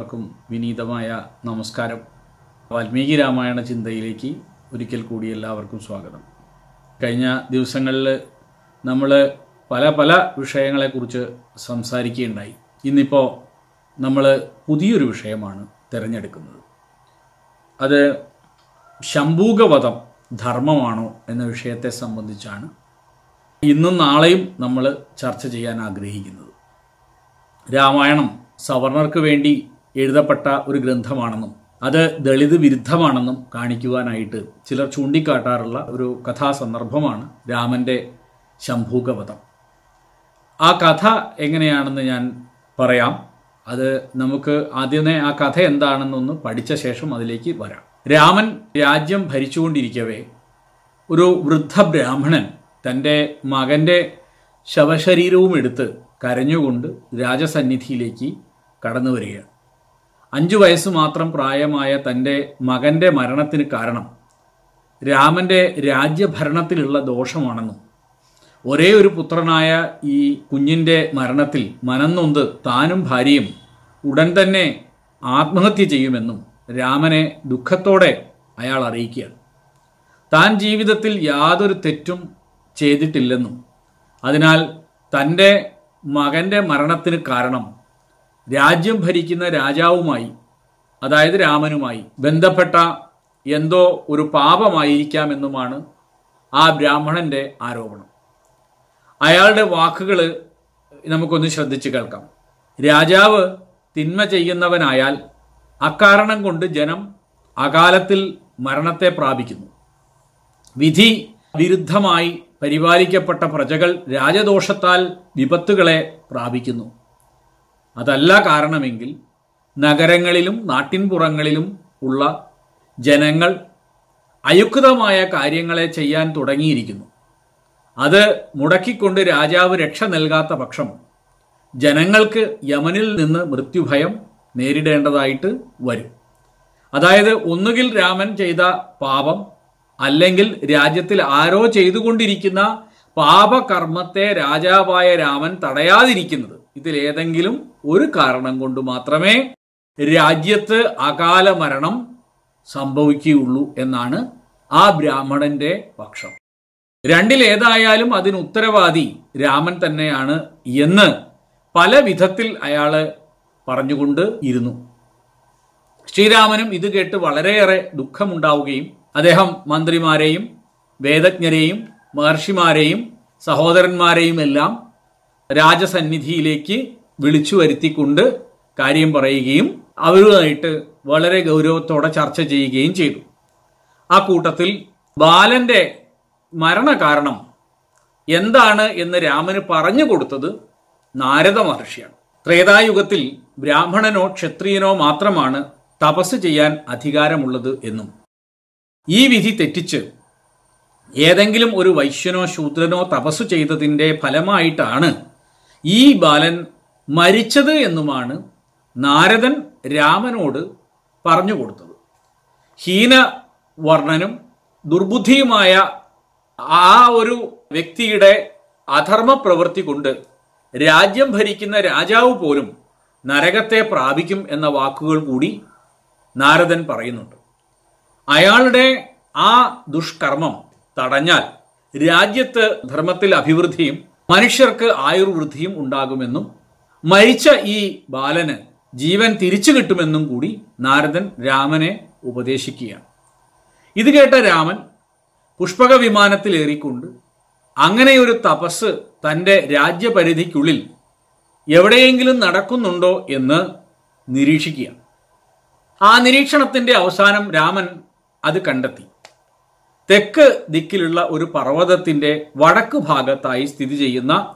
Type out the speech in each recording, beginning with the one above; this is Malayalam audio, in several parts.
എല്ലാവർക്കും വിനീതമായ നമസ്കാരം. വാൽമീകി രാമായണ ചിന്തയിലേക്ക് ഒരിക്കൽ കൂടി എല്ലാവർക്കും സ്വാഗതം. കഴിഞ്ഞ ദിവസങ്ങളിൽ നമ്മൾ പല പല വിഷയങ്ങളെക്കുറിച്ച് സംസാരിക്കുകയുണ്ടായി. ഇന്നിപ്പോൾ നമ്മൾ പുതിയൊരു വിഷയമാണ് തിരഞ്ഞെടുക്കുന്നത്. അത് ശംഭൂകവധം ധർമ്മമാണോ എന്ന വിഷയത്തെ സംബന്ധിച്ചാണ് ഇന്നും നാളെയും നമ്മൾ ചർച്ച ചെയ്യാൻ ആഗ്രഹിക്കുന്നത്. രാമായണം സവർണർക്ക് വേണ്ടി എഴുതപ്പെട്ട ഒരു ഗ്രന്ഥമാണെന്നും അത് ദളിത് വിരുദ്ധമാണെന്നും കാണിക്കുവാനായിട്ട് ചിലർ ചൂണ്ടിക്കാട്ടാറുള്ള ഒരു കഥാസന്ദർഭമാണ് രാമന്റെ ശംഭൂകവധം. ആ കഥ എങ്ങനെയാണെന്ന് ഞാൻ പറയാം. അത് നമുക്ക് ആദ്യമേ ആ കഥ എന്താണെന്നൊന്ന് പഠിച്ച ശേഷം അതിലേക്ക് വരാം. രാമൻ രാജ്യം ഭരിച്ചുകൊണ്ടിരിക്കവേ ഒരു വൃദ്ധ ബ്രാഹ്മണൻ തന്റെ മകന്റെ ശവശരീരവും എടുത്ത് കരഞ്ഞുകൊണ്ട് രാജസന്നിധിയിലേക്ക് കടന്നു വരികയാണ് അഞ്ചു വയസ്സ് മാത്രം പ്രായമായ തന്റെ മകന്റെ മരണത്തിന് കാരണം രാമന്റെ രാജ്യഭരണത്തിലുള്ള ദോഷമാണെന്നും ഒരേ ഒരു പുത്രനായ ഈ കുഞ്ഞിന്റെ മരണത്തിൽ മനന്നൊന്ത് താനും ഭാര്യയും ഉടൻ തന്നെ ആത്മഹത്യ ചെയ്യുമെന്നും രാമനെ ദുഃഖത്തോടെ അയാൾ അറിയിക്കുകയാണ്. താൻ ജീവിതത്തിൽ യാതൊരു തെറ്റും ചെയ്തിട്ടില്ലെന്നും. അതിനാൽ തന്റെ മകന്റെ മരണത്തിന് കാരണം രാജ്യം ഭരിക്കുന്ന രാജാവുമായി അതായത് രാമനുമായി ബന്ധപ്പെട്ട എന്തോ ഒരു പാപമായിരിക്കാമെന്നുമാണ് ആ ബ്രാഹ്മണന്റെ ആരോപണം. അയാളുടെ വാക്കുകൾ നമുക്കൊന്ന് ശ്രദ്ധിച്ച് കേൾക്കാം. രാജാവ് തിന്മ ചെയ്യുന്നവനായാൽ അക്കാരണം കൊണ്ട് ജനം അകാലത്തിൽ മരണത്തെ പ്രാപിക്കുന്നു. വിധി വിരുദ്ധമായി പരിപാലിക്കപ്പെട്ട പ്രജകൾ രാജദോഷത്താൽ വിപത്തുകളെ പ്രാപിക്കുന്നു. അതല്ല കാരണമെങ്കിൽ നഗരങ്ങളിലും നാട്ടിൻപുറങ്ങളിലും ഉള്ള ജനങ്ങൾ അയുക്തമായ കാര്യങ്ങളെ ചെയ്യാൻ തുടങ്ങിയിരിക്കുന്നു. അത് മുടക്കിക്കൊണ്ട് രാജാവ് രക്ഷ നൽകാത്ത പക്ഷം ജനങ്ങൾക്ക് യമനിൽ നിന്ന് മൃത്യുഭയം നേരിടേണ്ടതായിട്ട് വരും. അതായത് ഒന്നുകിൽ രാമൻ ചെയ്ത പാപം അല്ലെങ്കിൽ രാജ്യത്തിൽ ആരോ ചെയ്തുകൊണ്ടിരിക്കുന്ന പാപകർമ്മത്തെ രാജാവായ രാമൻ തടയാതിരിക്കുന്നത്. ഇതിലേതെങ്കിലും ഒരു കാരണം കൊണ്ട് മാത്രമേ രാജ്യത്ത് അകാല മരണം സംഭവിക്കുകയുള്ളൂ എന്നാണ് ആ ബ്രാഹ്മണന്റെ പക്ഷം. രണ്ടിലേതായാലും അതിന് ഉത്തരവാദി രാമൻ തന്നെയാണ് എന്ന് പല വിധത്തിൽ അയാൾ പറഞ്ഞുകൊണ്ട് ഇരുന്നു. ശ്രീരാമനും ഇത് കേട്ട് വളരെയേറെ ദുഃഖമുണ്ടാവുകയും അദ്ദേഹം മന്ത്രിമാരെയും വേദജ്ഞരെയും മഹർഷിമാരെയും സഹോദരന്മാരെയും എല്ലാം രാജസന്നിധിയിലേക്ക് വിളിച്ചു വരുത്തിക്കൊണ്ട് കാര്യം പറയുകയും അവരുമായിട്ട് വളരെ ഗൗരവത്തോടെ ചർച്ച ചെയ്യുകയും ചെയ്തു. ആ കൂട്ടത്തിൽ ബാലന്റെ മരണകാരണം എന്താണ് എന്ന് രാമന് പറഞ്ഞു കൊടുത്തത് നാരദ മഹർഷിയാണ്. ത്രേതായുഗത്തിൽ ബ്രാഹ്മണനോ ക്ഷത്രിയനോ മാത്രമാണ് തപസ് ചെയ്യാൻ അധികാരമുള്ളത് എന്നും. ഈ വിധി തെറ്റിച്ച് ഏതെങ്കിലും ഒരു വൈശ്യനോ ശൂദ്രനോ തപസ് ചെയ്തതിന്റെ ഫലമായിട്ടാണ് ഈ ബാലൻ മരിച്ചത് എന്നുമാണ് നാരദൻ രാമനോട് പറഞ്ഞു കൊടുത്തത്. ഹീനവർണനും ദുർബുദ്ധിയുമായ ആ ഒരു വ്യക്തിയുടെ അധർമ്മ പ്രവൃത്തി കൊണ്ട് രാജ്യം ഭരിക്കുന്ന രാജാവ് പോലും നരകത്തെ പ്രാപിക്കും എന്ന വാക്കുകൾ കൂടി നാരദൻ പറയുന്നുണ്ട്. അയാളുടെ ആ ദുഷ്കർമ്മം തടഞ്ഞാൽ രാജ്യത്ത് ധർമ്മത്തിൽ അഭിവൃദ്ധിയും മനുഷ്യർക്ക് ആയുർവൃദ്ധിയും ഉണ്ടാകുമെന്നും മരിച്ച ഈ ബാലന് ജീവൻ തിരിച്ചു കിട്ടുമെന്നും കൂടി നാരദൻ രാമനെ ഉപദേശിക്കുകയാണ്. ഇത് കേട്ട രാമൻ പുഷ്പക വിമാനത്തിലേറിക്കൊണ്ട് അങ്ങനെ ഒരു തപസ് തന്റെ രാജ്യപരിധിക്കുള്ളിൽ എവിടെയെങ്കിലും നടക്കുന്നുണ്ടോ എന്ന് നിരീക്ഷിക്കുക ആ നിരീക്ഷണത്തിന്റെ അവസാനം രാമൻ അത് കണ്ടെത്തി. തെക്ക് ദിക്കിലുള്ള ഒരു പർവതത്തിന്റെ വടക്ക് ഭാഗത്തായി സ്ഥിതി ചെയ്യുന്ന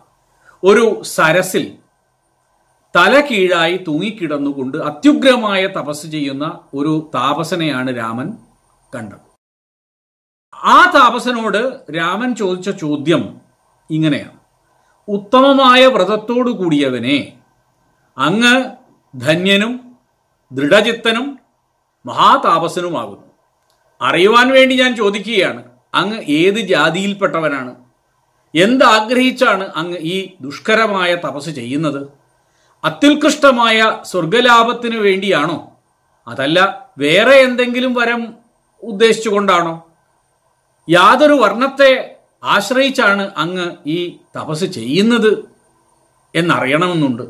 ഒരു സരസിൽ തല കീഴായി തൂങ്ങിക്കിടന്നുകൊണ്ട് അത്യുഗ്രമായ തപസ് ചെയ്യുന്ന ഒരു താപസനെയാണ് രാമൻ കണ്ടത്. ആ താപസനോട് രാമൻ ചോദിച്ച ചോദ്യം ഇങ്ങനെയാണ്. ഉത്തമമായ വ്രതത്തോടു കൂടിയവനെ അങ്ങ് ധന്യനും ദൃഢചിത്തനും മഹാതാപസനുമാകുന്നു. അറിയുവാൻ വേണ്ടി ഞാൻ ചോദിക്കുകയാണ്. അങ്ങ് ഏത് ജാതിയിൽപ്പെട്ടവനാണ്? എന്താഗ്രഹിച്ചാണ് അങ്ങ് ഈ ദുഷ്കരമായ തപസ് ചെയ്യുന്നത്? അത്യുത്കൃഷ്ടമായ സ്വർഗലാഭത്തിനു വേണ്ടിയാണോ? അതല്ല വേറെ എന്തെങ്കിലും വരം ഉദ്ദേശിച്ചുകൊണ്ടാണോ? യാതൊരു വർണത്തെ ആശ്രയിച്ചാണ് അങ്ങ് ഈ തപസ് ചെയ്യുന്നത് എന്നറിയണമെന്നുണ്ട്.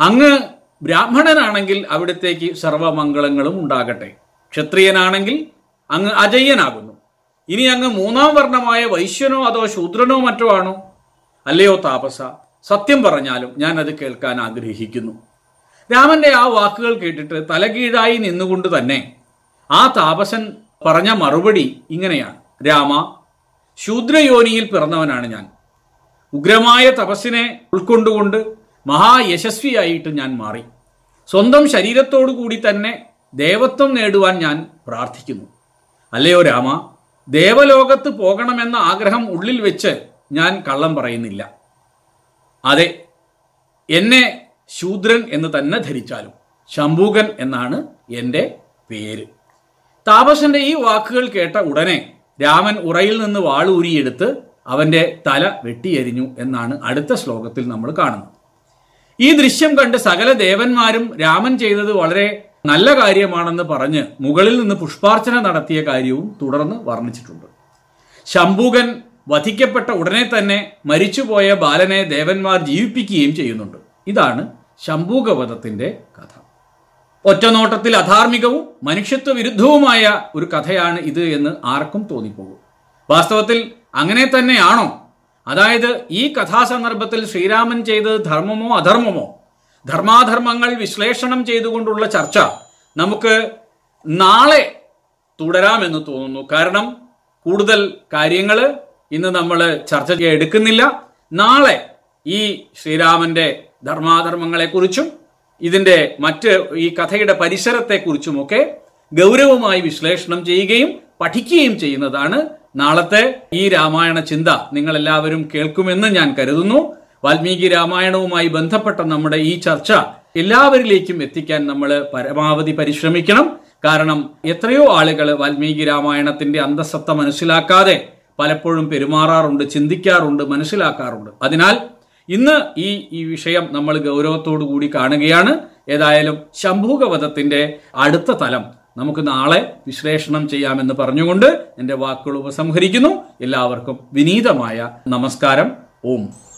അങ്ങ് ബ്രാഹ്മണനാണെങ്കിൽ അവിടത്തേക്ക് സർവമംഗളങ്ങളും ഉണ്ടാകട്ടെ. ക്ഷത്രിയനാണെങ്കിൽ അങ്ങ് അജയ്യനാകുന്നു. ഇനി അങ്ങ് മൂന്നാം വർണമായ വൈശ്യനോ അതോ ശൂദ്രനോ മറ്റോ ആണോ? അല്ലയോ താപസ സത്യം പറഞ്ഞാലും ഞാൻ അത് കേൾക്കാൻ ആഗ്രഹിക്കുന്നു. രാമന്റെ ആ വാക്കുകൾ കേട്ടിട്ട് തലകീഴായി നിന്നുകൊണ്ട് തന്നെ ആ താപസൻ പറഞ്ഞ മറുപടി ഇങ്ങനെയാണ്. രാമ ശൂദ്രയോനിയിൽ പിറന്നവനാണ് ഞാൻ. ഉഗ്രമായ തപസ്സിനെ ഉൾക്കൊണ്ടുകൊണ്ട് മഹായശസ്വിയായിട്ട് ഞാൻ മാറി. സ്വന്തം ശരീരത്തോടു കൂടി തന്നെ ദേവത്വം നേടുവാൻ ഞാൻ പ്രാർത്ഥിക്കുന്നു. അല്ലയോ രാമ? ദേവലോകത്ത് പോകണമെന്ന ആഗ്രഹം ഉള്ളിൽ വെച്ച് ഞാൻ കള്ളം പറയുന്നില്ല. അതെ എന്നെ ശൂദ്രൻ എന്ന് തന്നെ ധരിച്ചാലും ശംഭൂകൻ എന്നാണ് എന്റെ പേര്. താപസന്റെ ഈ വാക്കുകൾ കേട്ട ഉടനെ രാമൻ ഉറയിൽ നിന്ന് വാളൂരിയെടുത്ത് അവന്റെ തല വെട്ടിയെരിഞ്ഞു എന്നാണ് അടുത്ത ശ്ലോകത്തിൽ നമ്മൾ കാണുന്നത്. ഈ ദൃശ്യം കണ്ട് സകല ദേവന്മാരും രാമൻ ചെയ്തത് വളരെ നല്ല കാര്യമാണെന്ന് പറഞ്ഞ് മുകളിൽ നിന്ന് പുഷ്പാർച്ചന നടത്തിയ കാര്യവും തുടർന്ന് വർണിച്ചിട്ടുണ്ട്. ശംഭൂകൻ വധിക്കപ്പെട്ട ഉടനെ തന്നെ മരിച്ചുപോയ ബാലനെ ദേവന്മാർ ജീവിപ്പിക്കുകയും ചെയ്യുന്നുണ്ട്. ഇതാണ് ശംഭൂകവധത്തിന്റെ കഥ. ഒറ്റനോട്ടത്തിൽ അധാർമികവും മനുഷ്യത്വ വിരുദ്ധവുമായ ഒരു കഥയാണ് ഇത് എന്ന് ആർക്കും തോന്നിപ്പോകും. വാസ്തവത്തിൽ അങ്ങനെ തന്നെയാണോ? അതായത് ഈ കഥാസന്ദർഭത്തിൽ ശ്രീരാമൻ ചെയ്തത് ധർമ്മമോ അധർമ്മമോ? ധർമാധർമ്മങ്ങൾ വിശ്ലേഷണം ചെയ്തുകൊണ്ടുള്ള ചർച്ച നമുക്ക് നാളെ തുടരാമെന്ന് തോന്നുന്നു. കാരണം കൂടുതൽ കാര്യങ്ങൾ ഇന്ന് നമ്മൾ ചർച്ച എടുക്കുന്നില്ല. നാളെ ഈ ശ്രീരാമന്റെ ധർമാധർമ്മങ്ങളെക്കുറിച്ചും ഇതിന്റെ മറ്റ് ഈ കഥയുടെ പരിസരത്തെക്കുറിച്ചുമൊക്കെ ഗൗരവമായി വിശ്ലേഷണം ചെയ്യുകയും പഠിക്കുകയും ചെയ്യുന്നതാണ് നാളത്തെ ഈ രാമായണ ചിന്ത. നിങ്ങളെല്ലാവരും കേൾക്കുമെന്ന് ഞാൻ കരുതുന്നു. വാൽമീകി രാമായണവുമായി ബന്ധപ്പെട്ട നമ്മുടെ ഈ ചർച്ച എല്ലാവരിലേക്കും എത്തിക്കാൻ നമ്മൾ പരമാവധി പരിശ്രമിക്കണം. കാരണം എത്രയോ ആളുകൾ വാൽമീകി രാമായണത്തിന്റെ അന്തസത്ത മനസ്സിലാക്കാതെ പലപ്പോഴും പെരുമാറാറുണ്ട് ചിന്തിക്കാറുണ്ട് മനസ്സിലാക്കാറുണ്ട്. അതിനാൽ ഇന്ന് ഈ ഈ വിഷയം നമ്മൾ ഗൗരവത്തോടു കൂടി കാണുകയാണ്. ഏതായാലും ശംഭൂകവധത്തിന്റെ അടുത്ത തലം നമുക്ക് നാളെ വിശ്ലേഷണം ചെയ്യാമെന്ന് പറഞ്ഞുകൊണ്ട് എന്റെ വാക്കുകൾ ഉപസംഹരിക്കുന്നു. എല്ലാവർക്കും വിനീതമായ നമസ്കാരം. ഓം.